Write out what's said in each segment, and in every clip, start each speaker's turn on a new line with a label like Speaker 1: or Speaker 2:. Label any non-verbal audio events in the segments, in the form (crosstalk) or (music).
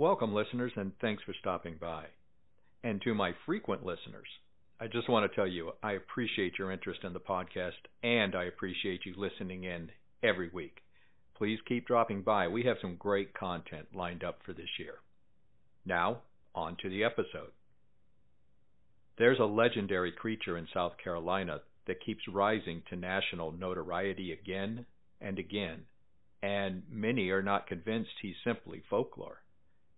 Speaker 1: Welcome, listeners, and thanks for stopping by. And to my frequent listeners, I just want to tell you I appreciate your interest in the podcast and I appreciate you listening in every week. Please keep dropping by. We have some great content lined up for this year. Now, on to the episode. There's a legendary creature in South Carolina that keeps rising to national notoriety again and again, and many are not convinced he's simply folklore.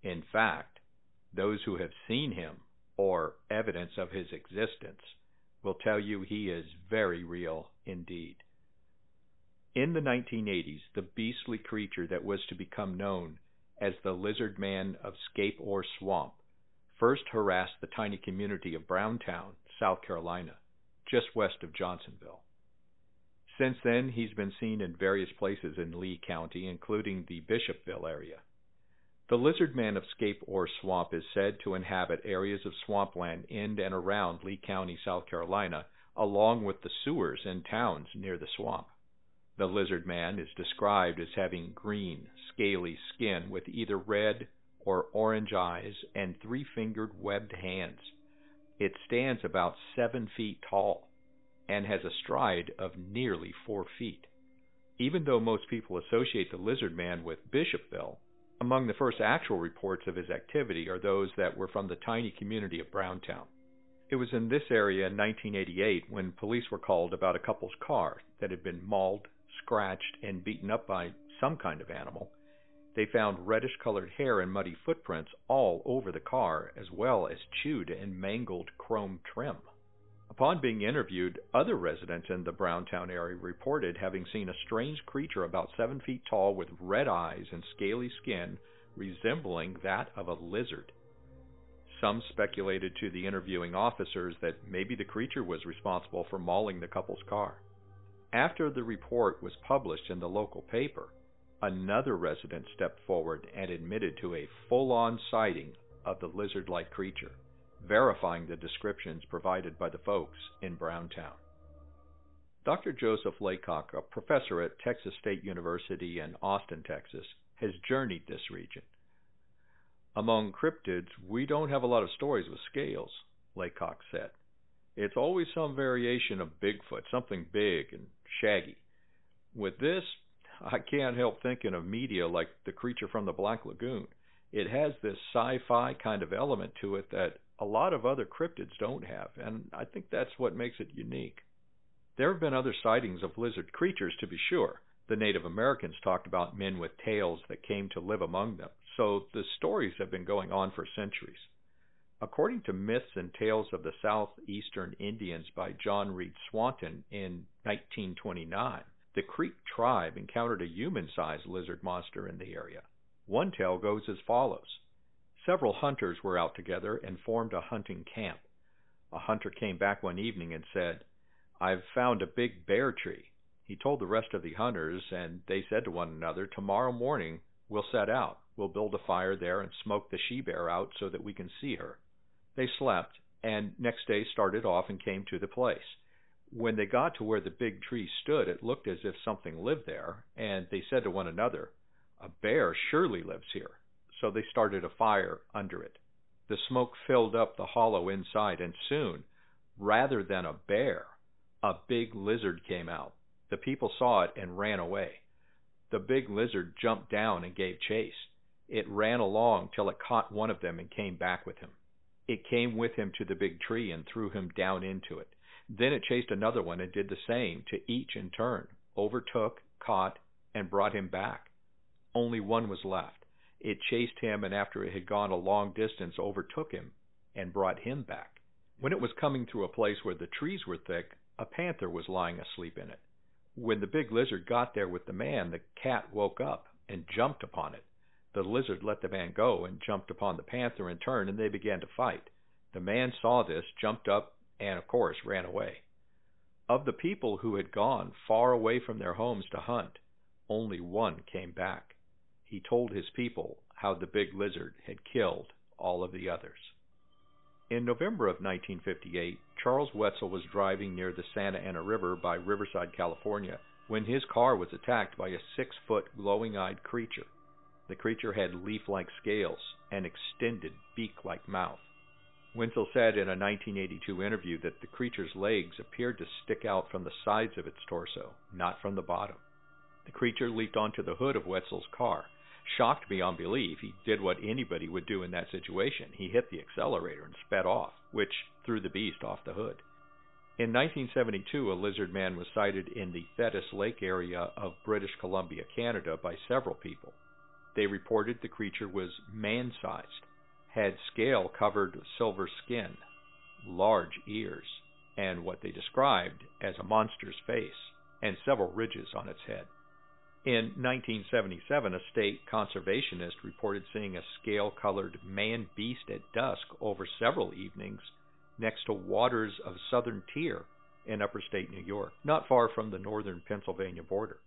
Speaker 1: In fact, those who have seen him or evidence of his existence will tell you he is very real indeed. In the 1980s, the beastly creature that was to become known as the Lizard Man of Scape Ore Swamp first harassed the tiny community of Browntown, South Carolina, just west of Johnsonville. Since then, he's been seen in various places in Lee County, including the Bishopville area. The lizard man of Scape Ore Swamp is said to inhabit areas of swampland in and around Lee County, South Carolina, along with the sewers and towns near the swamp. The lizard man is described as having green, scaly skin with either red or orange eyes and three fingered webbed hands. It stands about seven feet tall and has a stride of nearly four feet. Even though most people associate the lizard man with Bishopville, among the first actual reports of his activity are those that were from the tiny community of Browntown. It was in this area in 1988 when police were called about a couple's car that had been mauled, scratched, and beaten up by some kind of animal. They found reddish colored hair and muddy footprints all over the car, as well as chewed and mangled chrome trim. Upon being interviewed, other residents in the Browntown area reported having seen a strange creature about seven feet tall with red eyes and scaly skin resembling that of a lizard. Some speculated to the interviewing officers that maybe the creature was responsible for mauling the couple's car. After the report was published in the local paper, another resident stepped forward and admitted to a full on sighting of the lizard like creature verifying the descriptions provided by the folks in Browntown. Dr. Joseph Laycock, a professor at Texas State University in Austin, Texas, has journeyed this region. Among cryptids, we don't have a lot of stories with scales, Laycock said. It's always some variation of Bigfoot, something big and shaggy. With this, I can't help thinking of media like the creature from the Black Lagoon. It has this sci fi kind of element to it that a lot of other cryptids don't have, and I think that's what makes it unique. There have been other sightings of lizard creatures, to be sure. The Native Americans talked about men with tails that came to live among them, so the stories have been going on for centuries. According to Myths and Tales of the Southeastern Indians by John Reed Swanton in 1929, the Creek tribe encountered a human sized lizard monster in the area. One tale goes as follows Several hunters were out together and formed a hunting camp. A hunter came back one evening and said, I've found a big bear tree. He told the rest of the hunters, and they said to one another, Tomorrow morning we'll set out. We'll build a fire there and smoke the she bear out so that we can see her. They slept, and next day started off and came to the place. When they got to where the big tree stood, it looked as if something lived there, and they said to one another, A bear surely lives here so they started a fire under it. The smoke filled up the hollow inside, and soon, rather than a bear, a big lizard came out. The people saw it and ran away. The big lizard jumped down and gave chase. It ran along till it caught one of them and came back with him. It came with him to the big tree and threw him down into it. Then it chased another one and did the same to each in turn, overtook, caught, and brought him back. Only one was left. It chased him, and after it had gone a long distance, overtook him and brought him back. When it was coming through a place where the trees were thick, a panther was lying asleep in it. When the big lizard got there with the man, the cat woke up and jumped upon it. The lizard let the man go and jumped upon the panther in turn, and they began to fight. The man saw this, jumped up, and of course ran away. Of the people who had gone far away from their homes to hunt, only one came back. He told his people how the big lizard had killed all of the others. In November of 1958, Charles Wetzel was driving near the Santa Ana River by Riverside, California, when his car was attacked by a six foot glowing eyed creature. The creature had leaf like scales and extended beak like mouth. Wetzel said in a 1982 interview that the creature's legs appeared to stick out from the sides of its torso, not from the bottom. The creature leaped onto the hood of Wetzel's car. Shocked beyond belief, he did what anybody would do in that situation. He hit the accelerator and sped off, which threw the beast off the hood. In 1972, a lizard man was sighted in the Thetis Lake area of British Columbia, Canada, by several people. They reported the creature was man sized had scale covered silver skin, large ears, and what they described as a monster's face, and several ridges on its head. In 1977, a state conservationist reported seeing a scale colored man beast at dusk over several evenings next to waters of southern Tier in upper state New York, not far from the northern Pennsylvania border.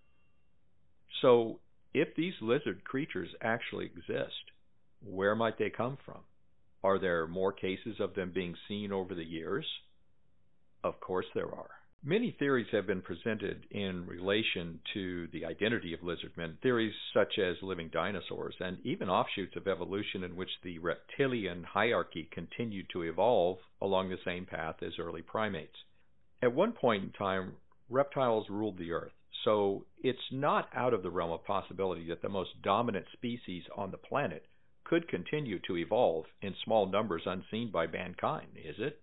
Speaker 1: So, if these lizard creatures actually exist, where might they come from? Are there more cases of them being seen over the years? Of course there are. Many theories have been presented in relation to the identity of lizardmen, theories such as living dinosaurs, and even offshoots of evolution in which the reptilian hierarchy continued to evolve along the same path as early primates. At one point in time, reptiles ruled the earth, so it's not out of the realm of possibility that the most dominant species on the planet could continue to evolve in small numbers unseen by mankind, is it?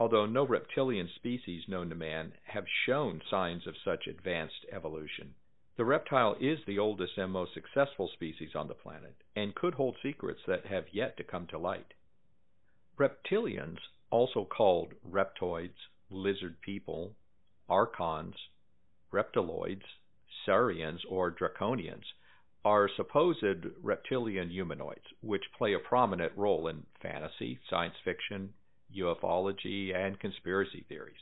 Speaker 1: Although no reptilian species known to man have shown signs of such advanced evolution, the reptile is the oldest and most successful species on the planet and could hold secrets that have yet to come to light. Reptilians, also called reptoids, lizard people, archons, reptiloids, saurians, or draconians, are supposed reptilian humanoids, which play a prominent role in fantasy, science fiction, ufology, and conspiracy theories.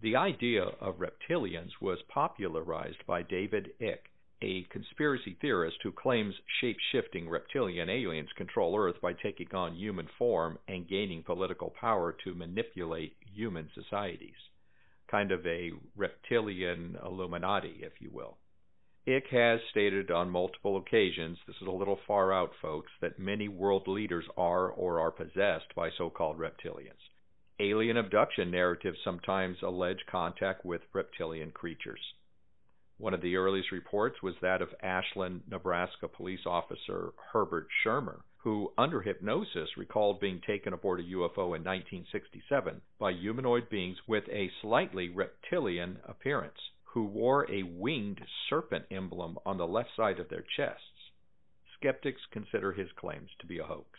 Speaker 1: The idea of reptilians was popularized by David Icke, a conspiracy theorist who claims shape shifting reptilian aliens control Earth by taking on human form and gaining political power to manipulate human societies. Kind of a reptilian Illuminati, if you will. Icke has stated on multiple occasions, this is a little far out, folks, that many world leaders are or are possessed by so called reptilians. Alien abduction narratives sometimes allege contact with reptilian creatures. One of the earliest reports was that of Ashland, Nebraska police officer Herbert Schirmer, who, under hypnosis, recalled being taken aboard a UFO in 1967 by humanoid beings with a slightly reptilian appearance who wore a winged serpent emblem on the left side of their chests. Skeptics consider his claims to be a hoax.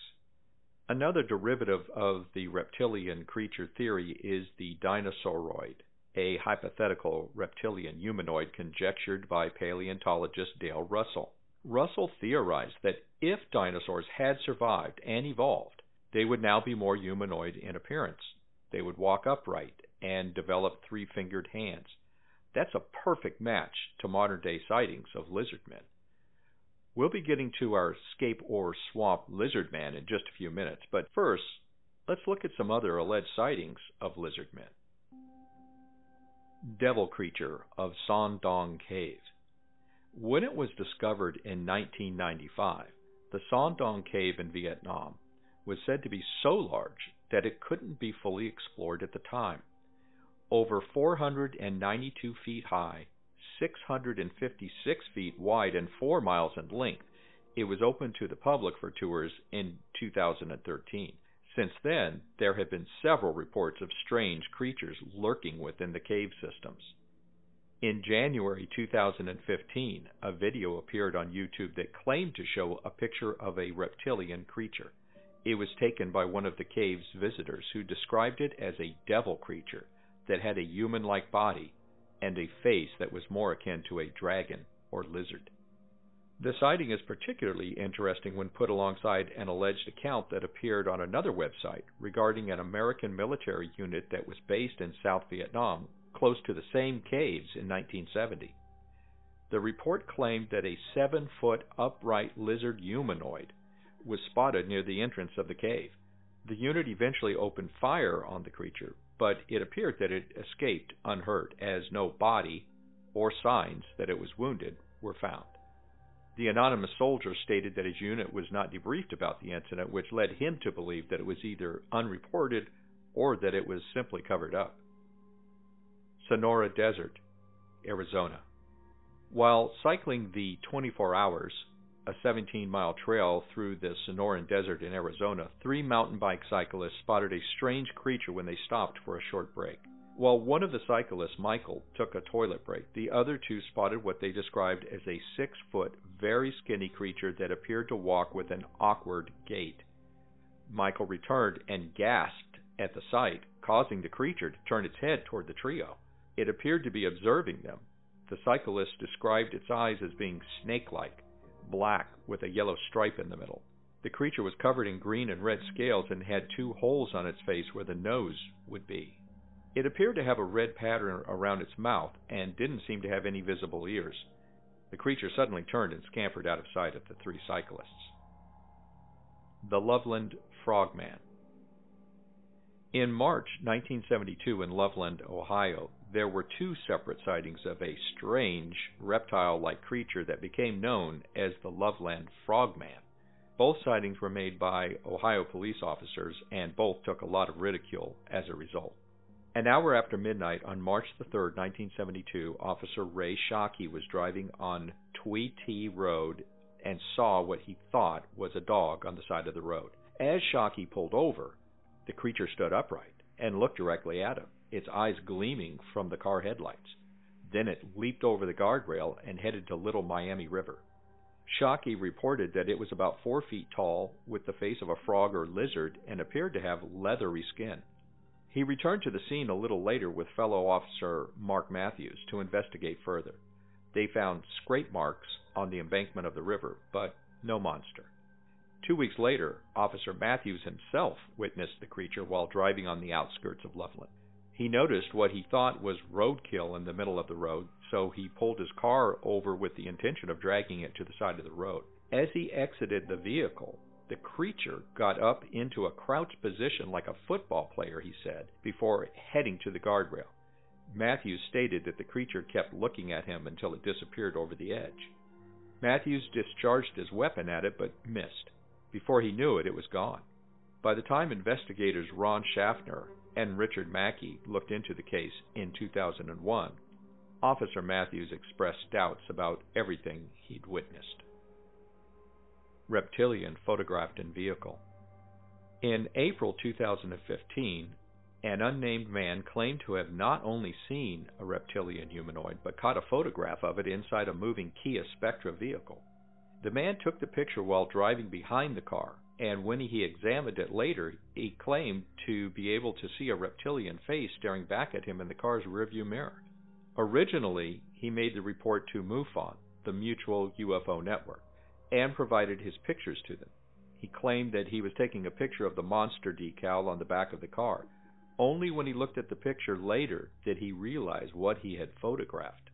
Speaker 1: Another derivative of the reptilian creature theory is the dinosauroid, a hypothetical reptilian humanoid conjectured by paleontologist Dale Russell. Russell theorized that if dinosaurs had survived and evolved, they would now be more humanoid in appearance. They would walk upright and develop three fingered hands. That's a perfect match to modern day sightings of lizard men. We'll be getting to our Scape Ore Swamp lizard man in just a few minutes, but first, let's look at some other alleged sightings of lizard men. Devil Creature of Son Doong Cave. When it was discovered in 1995, the Son Doong Cave in Vietnam was said to be so large that it couldn't be fully explored at the time over 492 feet high, 656 feet wide, and 4 miles in length. It was open to the public for tours in 2013. Since then, there have been several reports of strange creatures lurking within the cave systems. In January 2015, a video appeared on YouTube that claimed to show a picture of a reptilian creature. It was taken by one of the cave's visitors who described it as a devil creature that had a human like body and a face that was more akin to a dragon or lizard. The sighting is particularly interesting when put alongside an alleged account that appeared on another website regarding an American military unit that was based in South Vietnam, close to the same caves in 1970. The report claimed that a seven foot upright lizard humanoid was spotted near the entrance of the cave. The unit eventually opened fire on the creature, but it appeared that it escaped unhurt, as no body or signs that it was wounded were found. The anonymous soldier stated that his unit was not debriefed about the incident, which led him to believe that it was either unreported or that it was simply covered up. Sonora Desert, Arizona. While cycling the 24 Hours, a 17 mile trail through the Sonoran Desert in Arizona, three mountain bike cyclists spotted a strange creature when they stopped for a short break. While one of the cyclists, Michael, took a toilet break, the other two spotted what they described as a six foot, very skinny creature that appeared to walk with an awkward gait. Michael returned and gasped at the sight, causing the creature to turn its head toward the trio. It appeared to be observing them. The cyclist described its eyes as being snake like black with a yellow stripe in the middle. The creature was covered in green and red scales and had two holes on its face where the nose would be. It appeared to have a red pattern around its mouth and didn't seem to have any visible ears. The creature suddenly turned and scampered out of sight of the three cyclists. The Loveland Frogman. In March 1972 in Loveland, Ohio, there were two separate sightings of a strange reptile like creature that became known as the Loveland Frogman. Both sightings were made by Ohio police officers, and both took a lot of ridicule as a result. An hour after midnight on March the 3rd, 1972, Officer Ray Shockey was driving on Twee T Road and saw what he thought was a dog on the side of the road. As Shockey pulled over, the creature stood upright and looked directly at him its eyes gleaming from the car headlights. Then it leaped over the guardrail and headed to Little Miami River. Shockey reported that it was about four feet tall, with the face of a frog or lizard, and appeared to have leathery skin. He returned to the scene a little later with fellow officer Mark Matthews to investigate further. They found scrape marks on the embankment of the river, but no monster. Two weeks later, Officer Matthews himself witnessed the creature while driving on the outskirts of Loveland. He noticed what he thought was roadkill in the middle of the road, so he pulled his car over with the intention of dragging it to the side of the road. As he exited the vehicle, the creature got up into a crouched position like a football player, he said, before heading to the guardrail. Matthews stated that the creature kept looking at him until it disappeared over the edge. Matthews discharged his weapon at it but missed. Before he knew it, it was gone. By the time investigators Ron Schaffner and Richard Mackey looked into the case in 2001, Officer Matthews expressed doubts about everything he'd witnessed. Reptilian photographed in vehicle. In April 2015, an unnamed man claimed to have not only seen a reptilian humanoid, but caught a photograph of it inside a moving Kia Spectra vehicle. The man took the picture while driving behind the car, and when he examined it later, he claimed to be able to see a reptilian face staring back at him in the car's rearview mirror. Originally, he made the report to MUFON, the Mutual UFO Network, and provided his pictures to them. He claimed that he was taking a picture of the monster decal on the back of the car. Only when he looked at the picture later did he realize what he had photographed.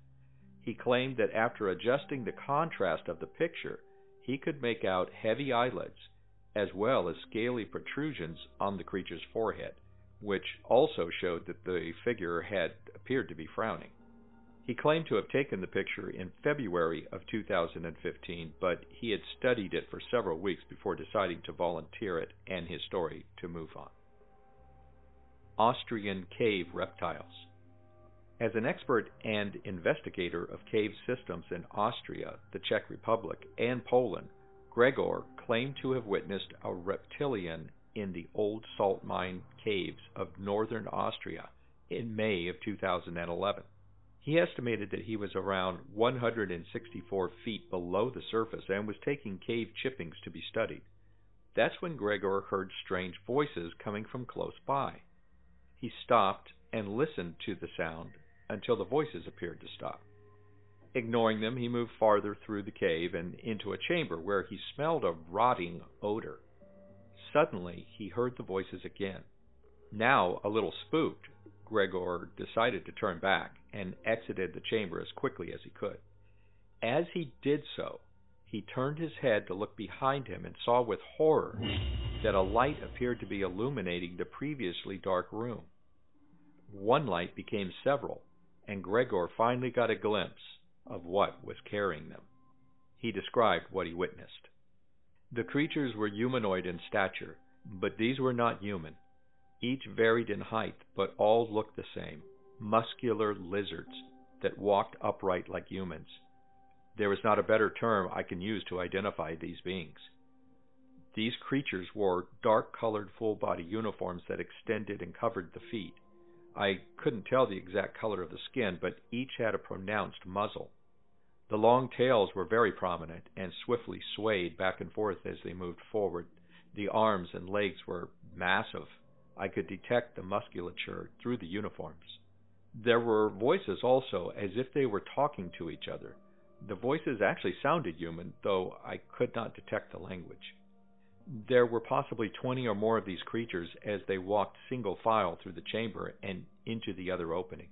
Speaker 1: He claimed that after adjusting the contrast of the picture, he could make out heavy eyelids as well as scaly protrusions on the creature's forehead, which also showed that the figure had appeared to be frowning. He claimed to have taken the picture in February of 2015, but he had studied it for several weeks before deciding to volunteer it and his story to MUFON. Austrian cave reptiles. As an expert and investigator of cave systems in Austria, the Czech Republic, and Poland, Gregor claimed to have witnessed a reptilian in the old salt mine caves of northern Austria in May of 2011. He estimated that he was around 164 feet below the surface and was taking cave chippings to be studied. That's when Gregor heard strange voices coming from close by. He stopped and listened to the sound until the voices appeared to stop. Ignoring them, he moved farther through the cave and into a chamber where he smelled a rotting odor. Suddenly, he heard the voices again. Now, a little spooked, Gregor decided to turn back and exited the chamber as quickly as he could. As he did so, he turned his head to look behind him and saw with horror that a light appeared to be illuminating the previously dark room. One light became several, and Gregor finally got a glimpse of what was carrying them. He described what he witnessed. The creatures were humanoid in stature, but these were not human. Each varied in height, but all looked the same muscular lizards that walked upright like humans. There is not a better term I can use to identify these beings. These creatures wore dark colored full body uniforms that extended and covered the feet. I couldn't tell the exact color of the skin, but each had a pronounced muzzle. The long tails were very prominent and swiftly swayed back and forth as they moved forward. The arms and legs were massive. I could detect the musculature through the uniforms. There were voices also, as if they were talking to each other. The voices actually sounded human, though I could not detect the language. There were possibly twenty or more of these creatures as they walked single file through the chamber and into the other opening.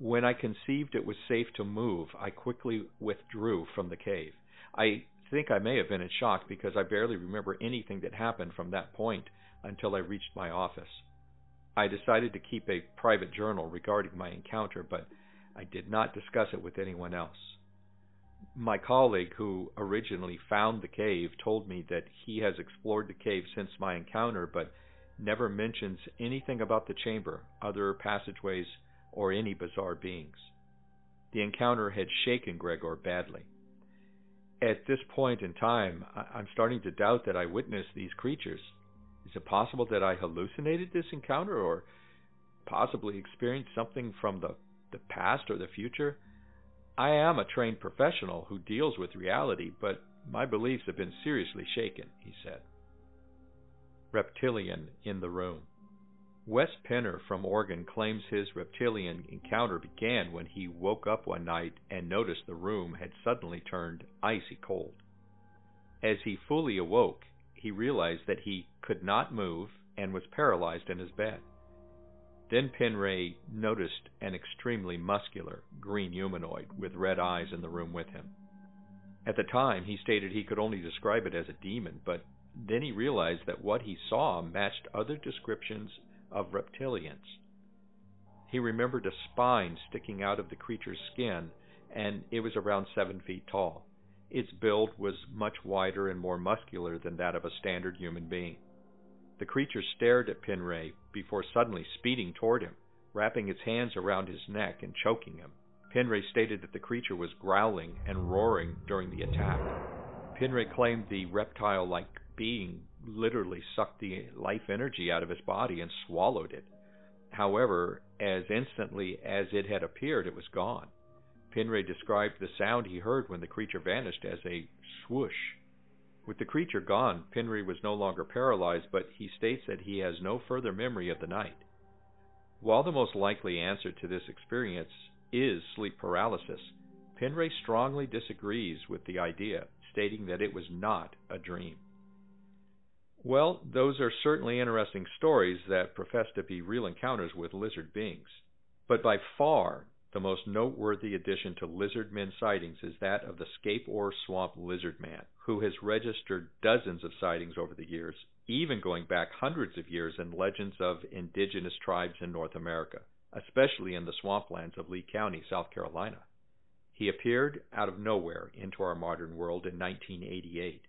Speaker 1: When I conceived it was safe to move, I quickly withdrew from the cave. I think I may have been in shock because I barely remember anything that happened from that point until I reached my office. I decided to keep a private journal regarding my encounter, but I did not discuss it with anyone else. My colleague who originally found the cave told me that he has explored the cave since my encounter, but never mentions anything about the chamber, other passageways, or any bizarre beings. The encounter had shaken Gregor badly. At this point in time, I'm starting to doubt that I witnessed these creatures. Is it possible that I hallucinated this encounter or possibly experienced something from the, the past or the future? I am a trained professional who deals with reality, but my beliefs have been seriously shaken, he said. Reptilian in the room. Wes Penner from Oregon claims his reptilian encounter began when he woke up one night and noticed the room had suddenly turned icy cold. As he fully awoke, he realized that he could not move and was paralyzed in his bed. Then Penre noticed an extremely muscular green humanoid with red eyes in the room with him. At the time, he stated he could only describe it as a demon, but then he realized that what he saw matched other descriptions of reptilians. He remembered a spine sticking out of the creature's skin, and it was around seven feet tall. Its build was much wider and more muscular than that of a standard human being. The creature stared at Penre before suddenly speeding toward him, wrapping its hands around his neck and choking him. Penre stated that the creature was growling and roaring during the attack. Penre claimed the reptile like being literally sucked the life energy out of his body and swallowed it. However, as instantly as it had appeared, it was gone. Penre described the sound he heard when the creature vanished as a swoosh. With the creature gone, Penre was no longer paralyzed, but he states that he has no further memory of the night. While the most likely answer to this experience is sleep paralysis, Penre strongly disagrees with the idea, stating that it was not a dream. Well, those are certainly interesting stories that profess to be real encounters with lizard beings. But by far, the most noteworthy addition to lizard men sightings is that of the Scape Ore Swamp Lizard Man, who has registered dozens of sightings over the years, even going back hundreds of years in legends of indigenous tribes in North America, especially in the swamplands of Lee County, South Carolina. He appeared out of nowhere into our modern world in 1988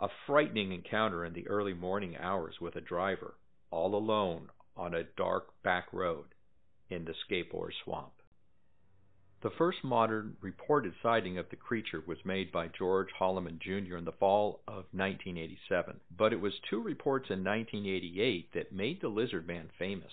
Speaker 1: a frightening encounter in the early morning hours with a driver, all alone on a dark back road in the Scape Ore Swamp. The first modern reported sighting of the creature was made by George Holloman Jr. in the fall of 1987, but it was two reports in 1988 that made the lizard man famous.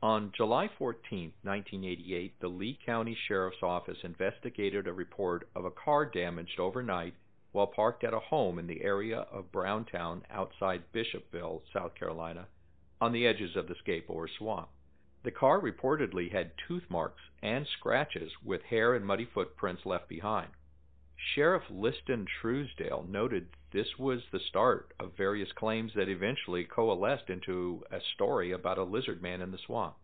Speaker 1: On July 14, 1988, the Lee County Sheriff's Office investigated a report of a car damaged overnight while parked at a home in the area of Browntown outside Bishopville, South Carolina, on the edges of the Scape Ore Swamp. The car reportedly had tooth marks and scratches with hair and muddy footprints left behind. Sheriff Liston Truesdale noted this was the start of various claims that eventually coalesced into a story about a lizard man in the swamp.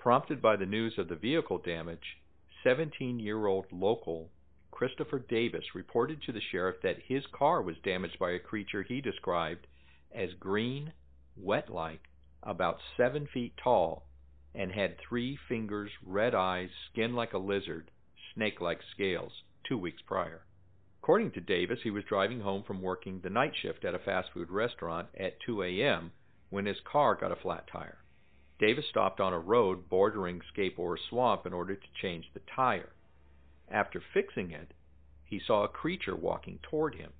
Speaker 1: Prompted by the news of the vehicle damage, 17 year old local Christopher Davis reported to the sheriff that his car was damaged by a creature he described as green, wet like, about seven feet tall, and had three fingers, red eyes, skin like a lizard, snake like scales, two weeks prior. According to Davis, he was driving home from working the night shift at a fast food restaurant at 2 a.m. when his car got a flat tire. Davis stopped on a road bordering Scape Ore Swamp in order to change the tire. After fixing it, he saw a creature walking toward him.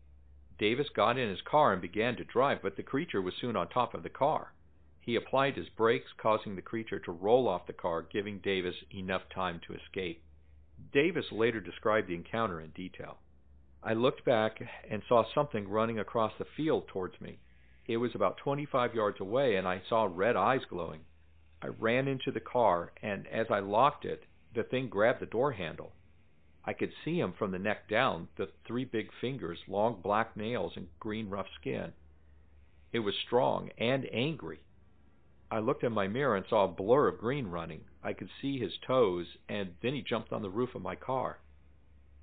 Speaker 1: Davis got in his car and began to drive, but the creature was soon on top of the car. He applied his brakes, causing the creature to roll off the car, giving Davis enough time to escape. Davis later described the encounter in detail. I looked back and saw something running across the field towards me. It was about 25 yards away, and I saw red eyes glowing. I ran into the car, and as I locked it, the thing grabbed the door handle. I could see him from the neck down, the three big fingers, long black nails, and green rough skin. It was strong and angry. I looked in my mirror and saw a blur of green running. I could see his toes, and then he jumped on the roof of my car.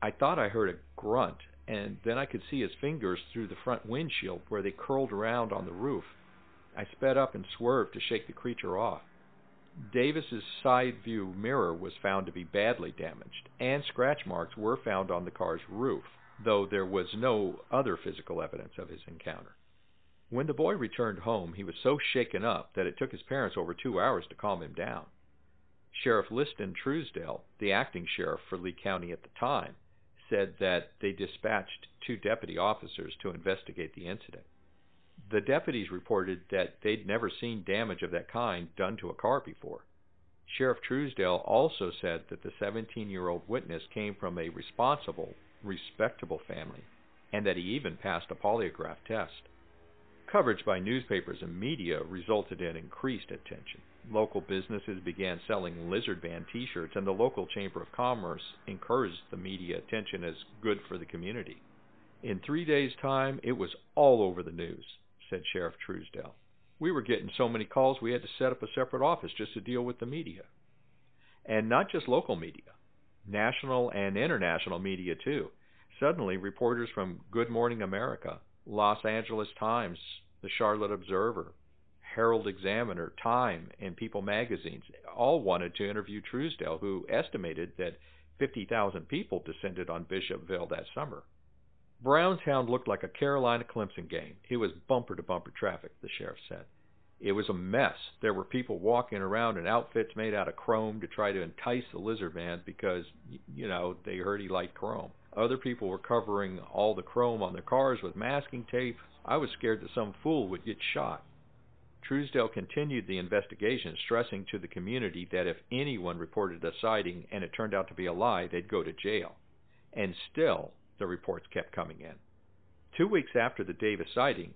Speaker 1: I thought I heard a grunt, and then I could see his fingers through the front windshield where they curled around on the roof. I sped up and swerved to shake the creature off. Davis's side view mirror was found to be badly damaged, and scratch marks were found on the car's roof, though there was no other physical evidence of his encounter. When the boy returned home, he was so shaken up that it took his parents over two hours to calm him down. Sheriff Liston Truesdale, the acting sheriff for Lee County at the time, said that they dispatched two deputy officers to investigate the incident. The deputies reported that they'd never seen damage of that kind done to a car before. Sheriff Truesdale also said that the 17 year old witness came from a responsible, respectable family, and that he even passed a polygraph test. Coverage by newspapers and media resulted in increased attention. Local businesses began selling Lizard Man t shirts, and the local Chamber of Commerce encouraged the media attention as good for the community. In three days' time, it was all over the news, said Sheriff Truesdale. We were getting so many calls we had to set up a separate office just to deal with the media. And not just local media, national and international media too. Suddenly, reporters from Good Morning America, Los Angeles Times, the Charlotte Observer, Herald Examiner, Time, and People magazines all wanted to interview Truesdale, who estimated that 50,000 people descended on Bishopville that summer. Browntown looked like a Carolina Clemson game. It was bumper to bumper traffic, the sheriff said. It was a mess. There were people walking around in outfits made out of chrome to try to entice the lizard man because, you know, they heard he liked chrome. Other people were covering all the chrome on their cars with masking tape. I was scared that some fool would get shot. Truesdale continued the investigation, stressing to the community that if anyone reported a sighting and it turned out to be a lie, they'd go to jail. And still, the reports kept coming in. Two weeks after the Davis sighting,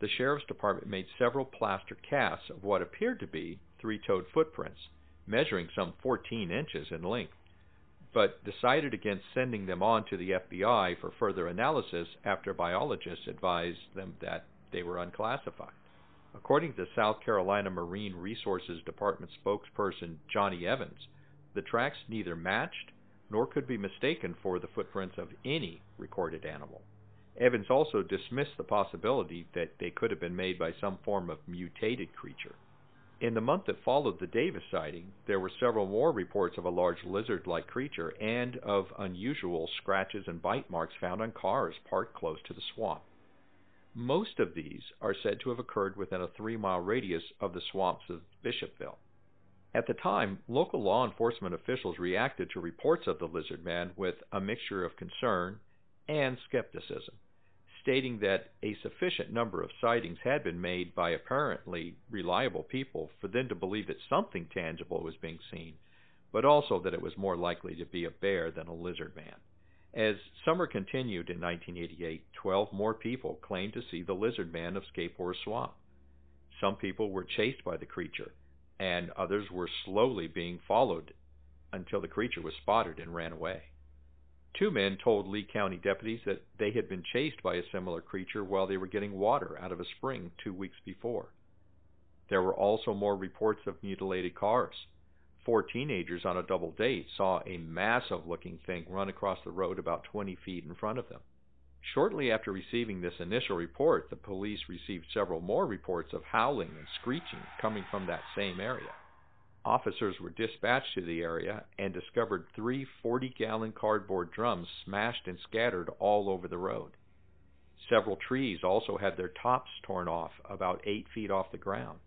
Speaker 1: the sheriff's department made several plaster casts of what appeared to be three toed footprints, measuring some 14 inches in length, but decided against sending them on to the FBI for further analysis after biologists advised them that they were unclassified. According to South Carolina Marine Resources Department spokesperson Johnny Evans, the tracks neither matched nor could be mistaken for the footprints of any recorded animal. Evans also dismissed the possibility that they could have been made by some form of mutated creature. In the month that followed the Davis sighting, there were several more reports of a large lizard like creature and of unusual scratches and bite marks found on cars parked close to the swamp. Most of these are said to have occurred within a three mile radius of the swamps of Bishopville. At the time, local law enforcement officials reacted to reports of the lizard man with a mixture of concern and skepticism, stating that a sufficient number of sightings had been made by apparently reliable people for them to believe that something tangible was being seen, but also that it was more likely to be a bear than a lizard man. As summer continued in 1988, 12 more people claimed to see the lizard man of Scape Ore Swamp. Some people were chased by the creature, and others were slowly being followed until the creature was spotted and ran away. Two men told Lee County deputies that they had been chased by a similar creature while they were getting water out of a spring two weeks before. There were also more reports of mutilated cars. Four teenagers on a double date saw a massive looking thing run across the road about 20 feet in front of them. Shortly after receiving this initial report, the police received several more reports of howling and screeching coming from that same area. Officers were dispatched to the area and discovered three 40 gallon cardboard drums smashed and scattered all over the road. Several trees also had their tops torn off about eight feet off the ground.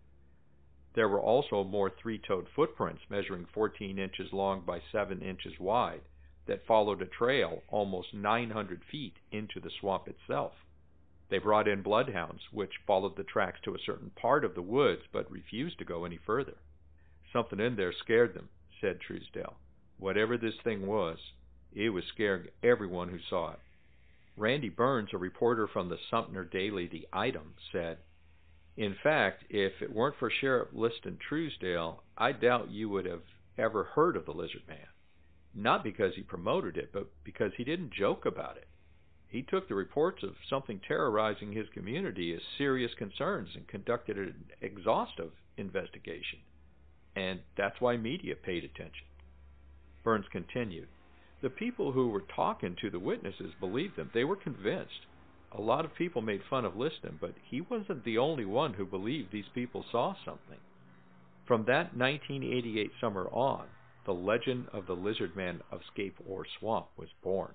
Speaker 1: There were also more three toed footprints measuring 14 inches long by 7 inches wide that followed a trail almost 900 feet into the swamp itself. They brought in bloodhounds, which followed the tracks to a certain part of the woods but refused to go any further. Something in there scared them, said Truesdale. Whatever this thing was, it was scaring everyone who saw it. Randy Burns, a reporter from the Sumter Daily The Item, said, In fact, if it weren't for Sheriff Liston Truesdale, I doubt you would have ever heard of the Lizard Man not because he promoted it, but because he didn't joke about it. He took the reports of something terrorizing his community as serious concerns and conducted an exhaustive investigation. And that's why media paid attention. Burns continued. The people who were talking to the witnesses believed them. They were convinced. A lot of people made fun of Liston, but he wasn't the only one who believed these people saw something. From that 1988 summer on, the legend of the lizard man of Scape Ore Swamp was born.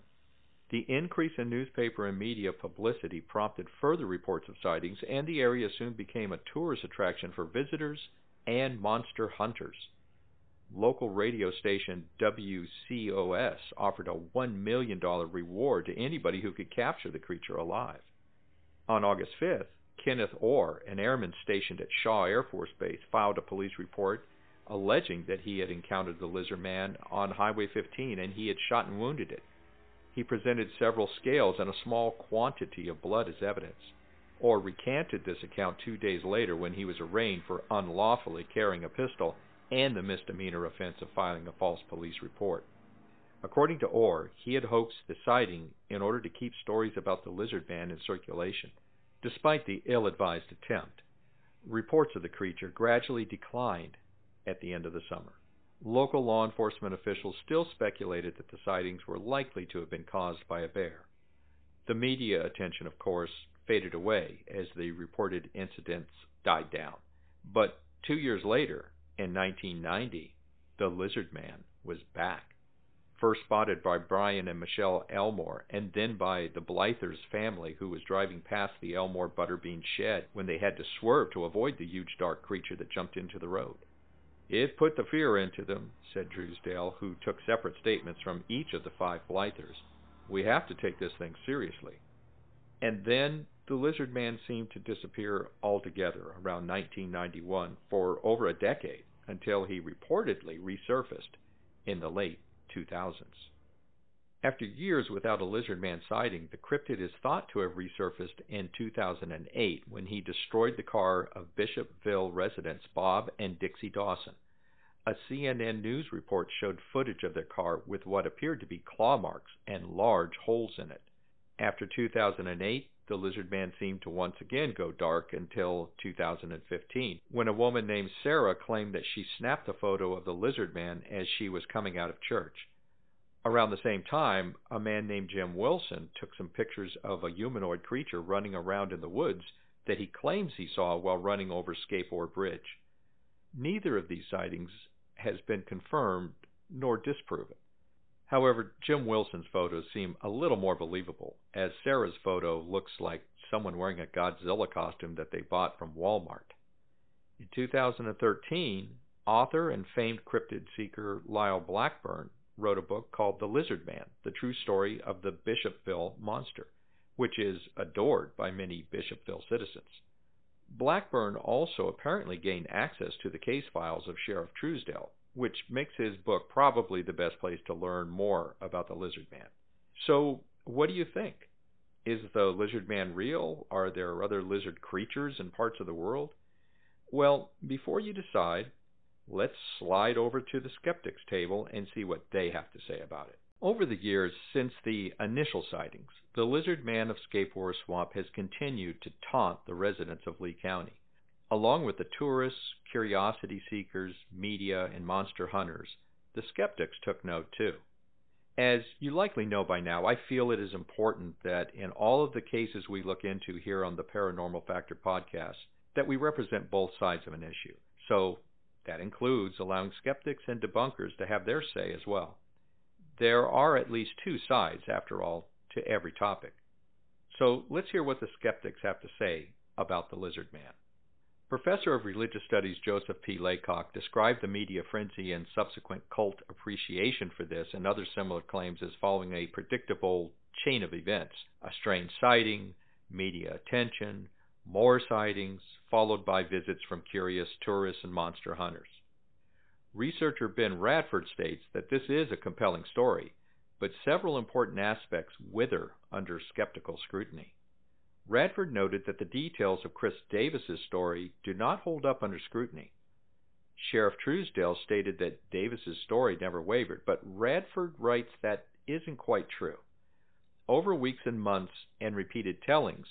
Speaker 1: The increase in newspaper and media publicity prompted further reports of sightings, and the area soon became a tourist attraction for visitors and monster hunters. Local radio station WCOS offered a $1 million reward to anybody who could capture the creature alive. On August 5th, Kenneth Orr, an airman stationed at Shaw Air Force Base, filed a police report alleging that he had encountered the lizard man on Highway 15 and he had shot and wounded it. He presented several scales and a small quantity of blood as evidence. Orr recanted this account two days later when he was arraigned for unlawfully carrying a pistol and the misdemeanor offense of filing a false police report. According to Orr, he had hoaxed the sighting in order to keep stories about the lizard man in circulation. Despite the ill advised attempt, reports of the creature gradually declined at the end of the summer. Local law enforcement officials still speculated that the sightings were likely to have been caused by a bear. The media attention, of course, faded away as the reported incidents died down. But two years later, in 1990, the lizard man was back. First spotted by Brian and Michelle Elmore, and then by the Blythers family who was driving past the Elmore Butterbean shed when they had to swerve to avoid the huge dark creature that jumped into the road. It put the fear into them, said Truesdale, who took separate statements from each of the five Blythers. We have to take this thing seriously. And then the lizard man seemed to disappear altogether around 1991 for over a decade until he reportedly resurfaced in the late 2000s. After years without a lizard man sighting, the cryptid is thought to have resurfaced in 2008 when he destroyed the car of Bishopville residents Bob and Dixie Rawson. A CNN news report showed footage of their car with what appeared to be claw marks and large holes in it. After 2008, the lizard man seemed to once again go dark until 2015, when a woman named Sarah claimed that she snapped a photo of the lizard man as she was coming out of church. Around the same time, a man named Jim Wilson took some pictures of a humanoid creature running around in the woods that he claims he saw while running over Scape Ore Bridge. Neither of these sightings has been confirmed nor disproven. However, Jim Wilson's photos seem a little more believable, as Sarah's photo looks like someone wearing a Godzilla costume that they bought from Walmart. In 2013, author and famed cryptid seeker Lyle Blackburn wrote a book called The Lizard Man The True Story of the Bishopville Monster, which is adored by many Bishopville citizens. Blackburn also apparently gained access to the case files of Sheriff Truesdale, which makes his book probably the best place to learn more about the Lizard Man. So, what do you think? Is the Lizard Man real? Are there other lizard creatures in parts of the world? Well, before you decide, let's slide over to the skeptics table and see what they have to say about it. Over the years since the initial sightings, the lizard man of Scape-Ore Swamp has continued to taunt the residents of Lee County. Along with the tourists, curiosity seekers, media, and monster hunters, the skeptics took note too. As you likely know by now, I feel it is important that in all of the cases we look into here on the Paranormal Factor podcast, that we represent both sides of an issue. So that includes allowing skeptics and debunkers to have their say as well. There are at least two sides, after all, to every topic. So let's hear what the skeptics have to say about the lizard man. Professor of Religious Studies Joseph P. Laycock described the media frenzy and subsequent cult appreciation for this and other similar claims as following a predictable chain of events a strange sighting, media attention, more sightings, followed by visits from curious tourists and monster hunters. Researcher Ben Radford states that this is a compelling story, but several important aspects wither under skeptical scrutiny. Radford noted that the details of Chris Davis's story do not hold up under scrutiny. Sheriff Truesdale stated that Davis's story never wavered, but Radford writes that isn't quite true. Over weeks and months and repeated tellings,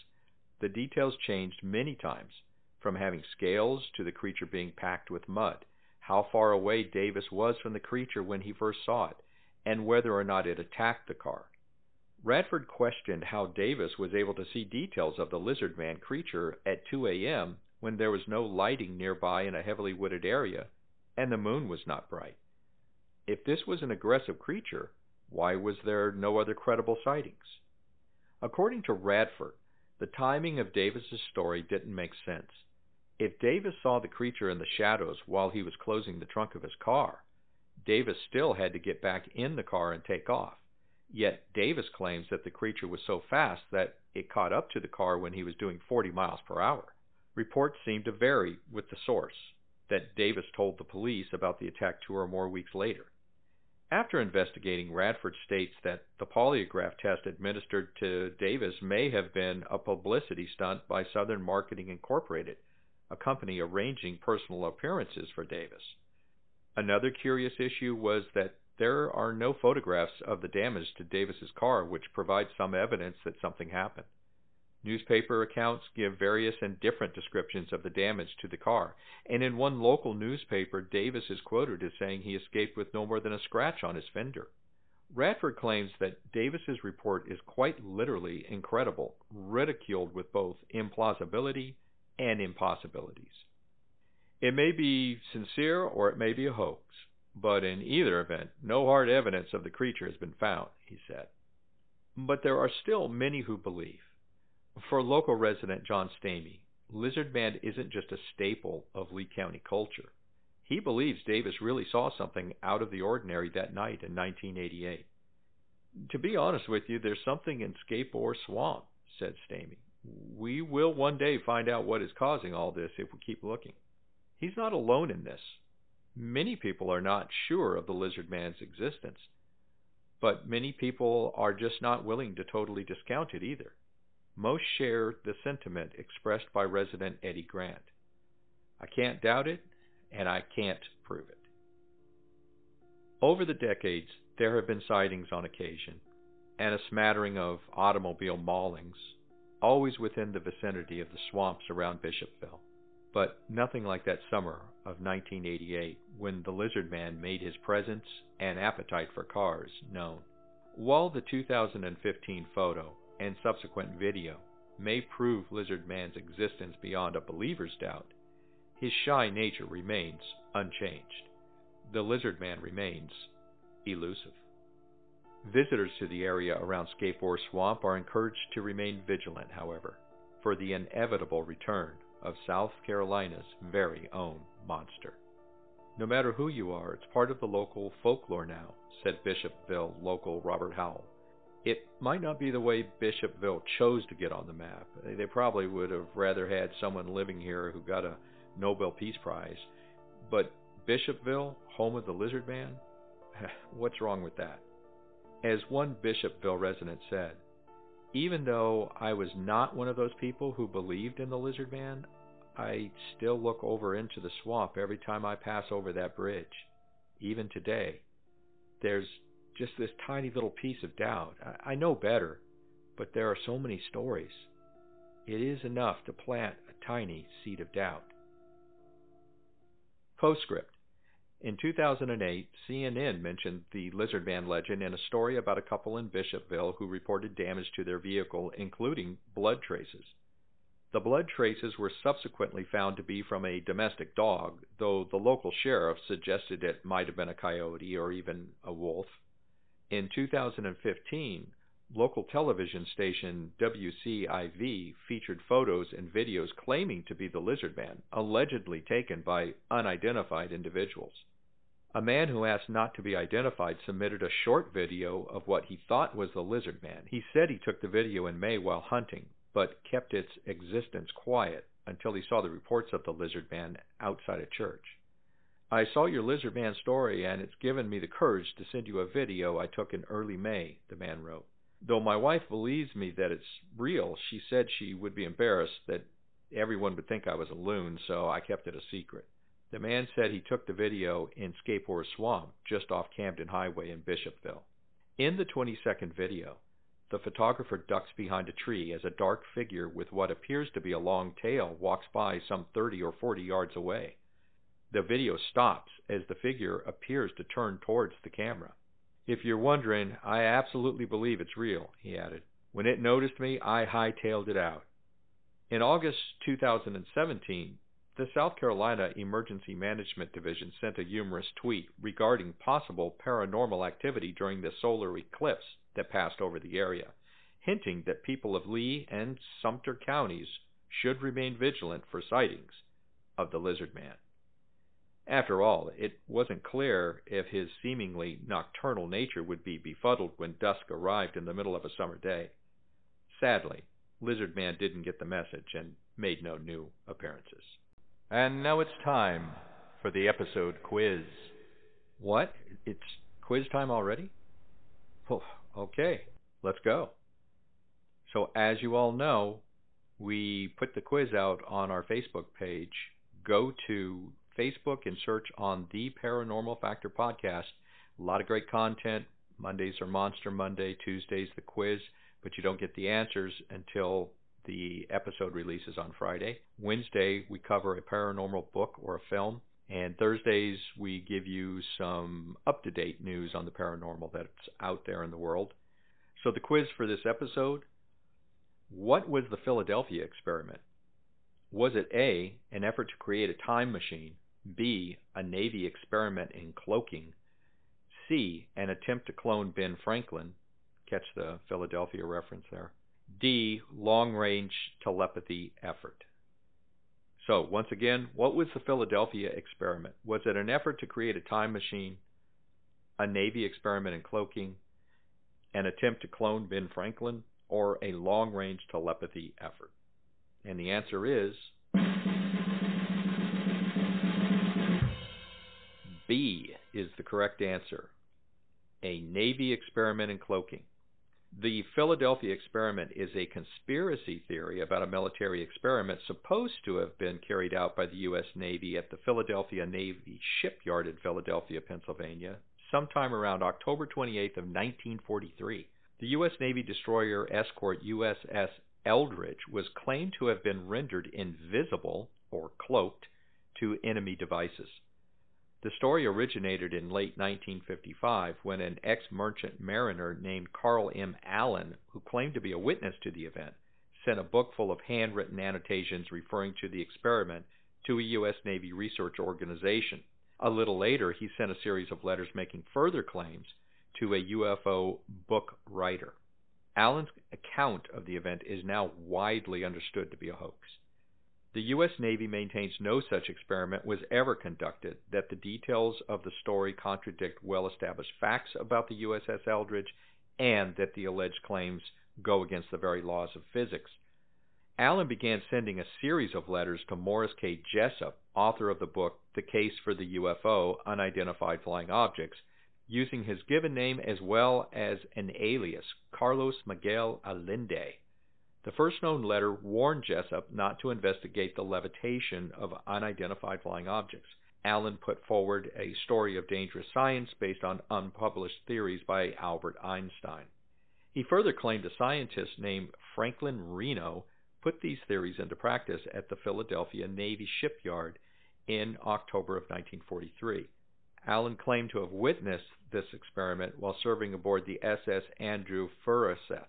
Speaker 1: the details changed many times, from having scales to the creature being packed with mud how far away Davis was from the creature when he first saw it, and whether or not it attacked the car. Radford questioned how Davis was able to see details of the lizard man creature at 2 a.m. when there was no lighting nearby in a heavily wooded area and the moon was not bright. If this was an aggressive creature, why was there no other credible sightings? According to Radford, the timing of Davis's story didn't make sense. If Davis saw the creature in the shadows while he was closing the trunk of his car, Davis still had to get back in the car and take off. Yet Davis claims that the creature was so fast that it caught up to the car when he was doing 40 miles per hour. Reports seem to vary with the source that Davis told the police about the attack two or more weeks later. After investigating, Radford states that the polygraph test administered to Davis may have been a publicity stunt by Southern Marketing Incorporated a company arranging personal appearances for Davis. Another curious issue was that there are no photographs of the damage to Davis's car, which provides some evidence that something happened. Newspaper accounts give various and different descriptions of the damage to the car, and in one local newspaper, Davis is quoted as saying he escaped with no more than a scratch on his fender. Radford claims that Davis's report is quite literally incredible, ridiculed with both implausibility and impossibilities. It may be sincere or it may be a hoax, but in either event, no hard evidence of the creature has been found, he said. But there are still many who believe. For local resident John Stamey, Lizard Man isn't just a staple of Lee County culture. He believes Davis really saw something out of the ordinary that night in 1988. To be honest with you, there's something in Scape-Ore Swamp, said Stamey we will one day find out what is causing all this if we keep looking. He's not alone in this. Many people are not sure of the lizard man's existence, but many people are just not willing to totally discount it either. Most share the sentiment expressed by resident Eddie Grant. I can't doubt it, and I can't prove it. Over the decades, there have been sightings on occasion, and a smattering of automobile maulings always within the vicinity of the swamps around Bishopville. But nothing like that summer of 1988 when the lizard man made his presence and appetite for cars known. While the 2015 photo and subsequent video may prove Lizard Man's existence beyond a believer's doubt, his shy nature remains unchanged. The Lizard Man remains elusive. Visitors to the area around Scape-Ore Swamp are encouraged to remain vigilant, however, for the inevitable return of South Carolina's very own monster. No matter who you are, it's part of the local folklore now, said Bishopville local Robert Howell. It might not be the way Bishopville chose to get on the map. They probably would have rather had someone living here who got a Nobel Peace Prize. But Bishopville, home of the lizard man? (sighs) What's wrong with that? As one Bishopville resident said, even though I was not one of those people who believed in the lizard man, I still look over into the swamp every time I pass over that bridge, even today. There's just this tiny little piece of doubt. I know better, but there are so many stories. It is enough to plant a tiny seed of doubt. Postscript in 2008, CNN mentioned the Lizard Man legend in a story about a couple in Bishopville who reported damage to their vehicle, including blood traces. The blood traces were subsequently found to be from a domestic dog, though the local sheriff suggested it might have been a coyote or even a wolf. In 2015, local television station WCIV featured photos and videos claiming to be the lizard man, allegedly taken by unidentified individuals. A man who asked not to be identified submitted a short video of what he thought was the lizard man. He said he took the video in May while hunting, but kept its existence quiet until he saw the reports of the lizard man outside a church. I saw your lizard man story and it's given me the courage to send you a video I took in early May, the man wrote. Though my wife believes me that it's real, she said she would be embarrassed that everyone would think I was a loon, so I kept it a secret. The man said he took the video in Scape Ore Swamp, just off Camden Highway in Bishopville. In the 20 second video, the photographer ducks behind a tree as a dark figure with what appears to be a long tail walks by some 30 or 40 yards away. The video stops as the figure appears to turn towards the camera. If you're wondering, I absolutely believe it's real, he added. When it noticed me, I hightailed it out. In August 2017, the South Carolina Emergency Management Division sent a humorous tweet regarding possible paranormal activity during the solar eclipse that passed over the area, hinting that people of Lee and Sumter counties should remain vigilant for sightings of the lizard man. After all, it wasn't clear if his seemingly nocturnal nature would be befuddled when dusk arrived in the middle of a summer day. Sadly, Lizard Man didn't get the message and made no new appearances. And now it's time for the episode quiz. What? It's quiz time already? Oh, okay, let's go. So, as you all know, we put the quiz out on our Facebook page. Go to Facebook and search on the Paranormal Factor podcast. A lot of great content. Mondays are Monster Monday, Tuesdays the quiz, but you don't get the answers until the episode releases on Friday. Wednesday, we cover a paranormal book or a film. And Thursdays, we give you some up to date news on the paranormal that's out there in the world. So, the quiz for this episode What was the Philadelphia experiment? Was it A, an effort to create a time machine? B, a Navy experiment in cloaking? C, an attempt to clone Ben Franklin? Catch the Philadelphia reference there. D, long range telepathy effort. So, once again, what was the Philadelphia experiment? Was it an effort to create a time machine, a Navy experiment in cloaking, an attempt to clone Ben Franklin, or a long range telepathy effort? And the answer is B is the correct answer. A Navy experiment in cloaking. The Philadelphia experiment is a conspiracy theory about a military experiment supposed to have been carried out by the U.S. Navy at the Philadelphia Navy Shipyard in Philadelphia, Pennsylvania, sometime around October 28th of 1943. The U.S. Navy destroyer escort USS Eldridge was claimed to have been rendered invisible or cloaked to enemy devices. The story originated in late 1955 when an ex merchant mariner named Carl M. Allen, who claimed to be a witness to the event, sent a book full of handwritten annotations referring to the experiment to a U.S. Navy research organization. A little later, he sent a series of letters making further claims to a UFO book writer. Allen's account of the event is now widely understood to be a hoax. The U.S. Navy maintains no such experiment was ever conducted, that the details of the story contradict well established facts about the USS Eldridge, and that the alleged claims go against the very laws of physics. Allen began sending a series of letters to Morris K. Jessup, author of the book The Case for the UFO Unidentified Flying Objects, using his given name as well as an alias, Carlos Miguel Allende. The first known letter warned Jessup not to investigate the levitation of unidentified flying objects. Allen put forward a story of dangerous science based on unpublished theories by Albert Einstein. He further claimed a scientist named Franklin Reno put these theories into practice at the Philadelphia Navy shipyard in October of 1943. Allen claimed to have witnessed this experiment while serving aboard the SS Andrew Furuseth.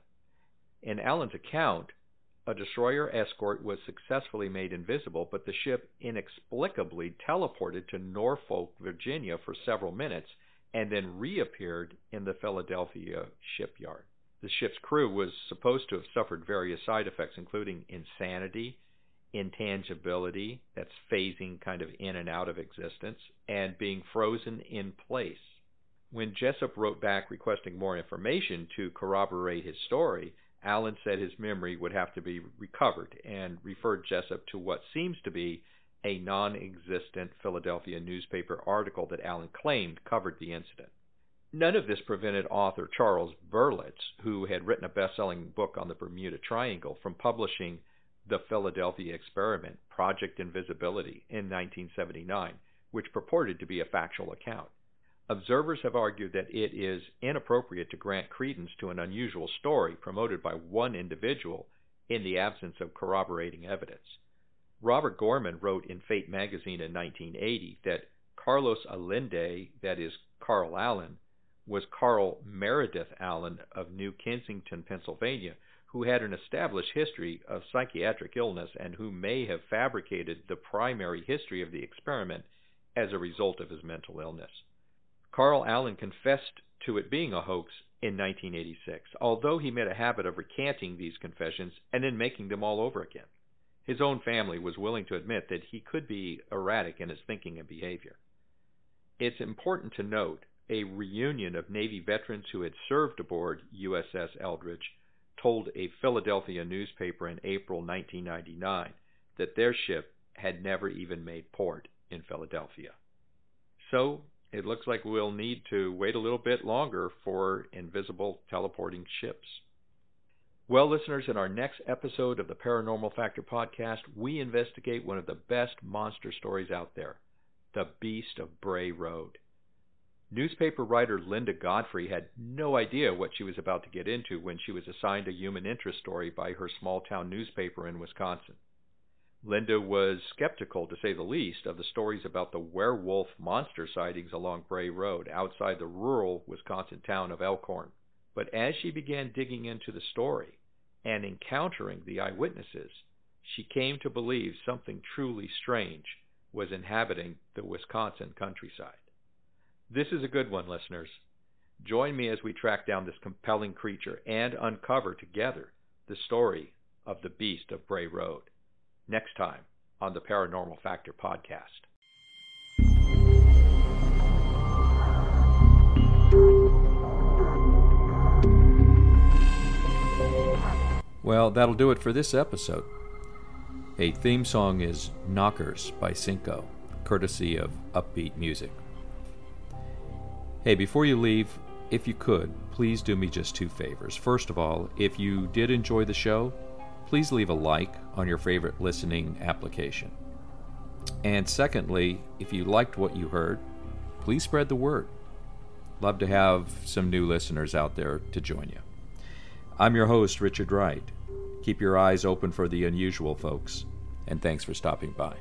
Speaker 1: In Allen's account, a destroyer escort was successfully made invisible, but the ship inexplicably teleported to Norfolk, Virginia for several minutes and then reappeared in the Philadelphia shipyard. The ship's crew was supposed to have suffered various side effects, including insanity, intangibility, that's phasing kind of in and out of existence, and being frozen in place. When Jessup wrote back requesting more information to corroborate his story, Allen said his memory would have to be recovered and referred Jessup to what seems to be a non existent Philadelphia newspaper article that Allen claimed covered the incident. None of this prevented author Charles Berlitz, who had written a best selling book on the Bermuda Triangle, from publishing The Philadelphia Experiment Project Invisibility in 1979, which purported to be a factual account. Observers have argued that it is inappropriate to grant credence to an unusual story promoted by one individual in the absence of corroborating evidence. Robert Goerman wrote in Fate magazine in 1980 that Carlos Allende, that is, Carl Allen, was Carl Meredith Allen of New Kensington, Pennsylvania, who had an established history of psychiatric illness and who may have fabricated the primary history of the experiment as a result of his mental illness. Carl Allen confessed to it being a hoax in 1986, although he made a habit of recanting these confessions and then making them all over again. His own family was willing to admit that he could be erratic in his thinking and behavior. It's important to note a reunion of Navy veterans who had served aboard USS Eldridge told a Philadelphia newspaper in April 1999 that their ship had never even made port in Philadelphia. So it looks like we'll need to wait a little bit longer for invisible teleporting ships. Well, listeners, in our next episode of the Paranormal Factor podcast, we investigate one of the best monster stories out there the Beast of Bray Road. Newspaper writer Linda Godfrey had no idea what she was about to get into when she was assigned a human interest story by her small town newspaper in Wisconsin. Linda was skeptical, to say the least, of the stories about the werewolf monster sightings along Bray Road outside the rural Wisconsin town of Elkhorn. But as she began digging into the story and encountering the eyewitnesses, she came to believe something truly strange was inhabiting the Wisconsin countryside. This is a good one, listeners. Join me as we track down this compelling creature and uncover together the story of the Beast of Bray Road next time on the Paranormal Factor podcast. Well, that'll do it for this episode. A theme song is Knockers by Cinco, courtesy of Uppbeat Music. Hey, before you leave, if you could, please do me just two favors. First of all, if you did enjoy the show, please leave a like on your favorite listening application. And secondly, if you liked what you heard, please spread the word. Love to have some new listeners out there to join you. I'm your host, Richard Wright. Keep your eyes open for the unusual, folks, and thanks for stopping by.